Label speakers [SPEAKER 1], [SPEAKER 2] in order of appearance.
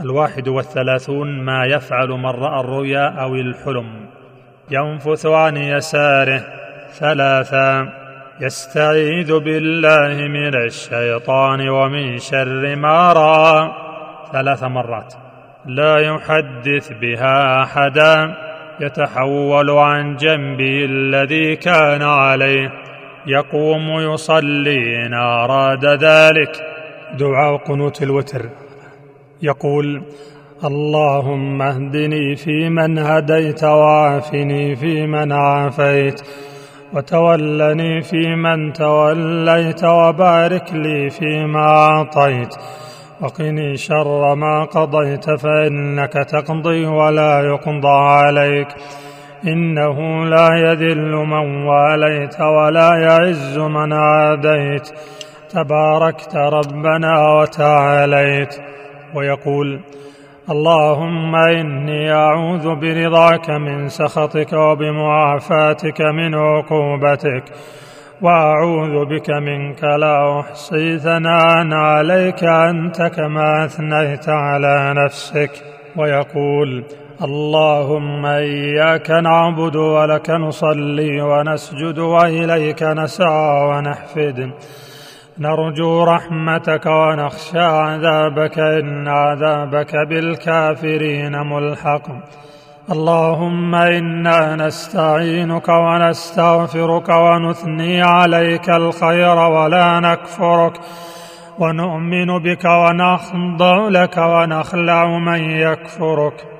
[SPEAKER 1] الواحد والثلاثون ما يفعل من رأى الرؤيا أو الحلم. ينفث عن يساره ثلاثا. يستعيذ بالله من الشيطان ومن شر ما رأى. ثلاث مرات. لا يحدث بها أحدا. يتحول عن جنبه الذي كان عليه. يقوم يصلي ان اراد ذلك
[SPEAKER 2] دعاء قنوت الوتر. يقول اللهم اهدني فيمن هديت وعافني فيمن عافيت وتولني فيمن توليت وبارك لي فيما أعطيت وقني شر ما قضيت فإنك تقضي ولا يقضى عليك إنه لا يذل من واليت ولا يعز من عاديت تباركت ربنا وتعاليت ويقول اللهم إني أعوذ برضاك من سخطك وبمعافاتك من عقوبتك وأعوذ بك منك لا أحصي ثناء عليك أنت كما أثنيت على نفسك. ويقول اللهم إياك نعبد ولك نصلي ونسجد وإليك نسعى ونحفد. نرجو رحمتك ونخشى عذابك إن عذابك بالكافرين ملحق. اللهم إنا نستعينك ونستغفرك ونثني عليك الخير ولا نكفرك. ونؤمن بك ونخضع لك ونخلع من يكفرك.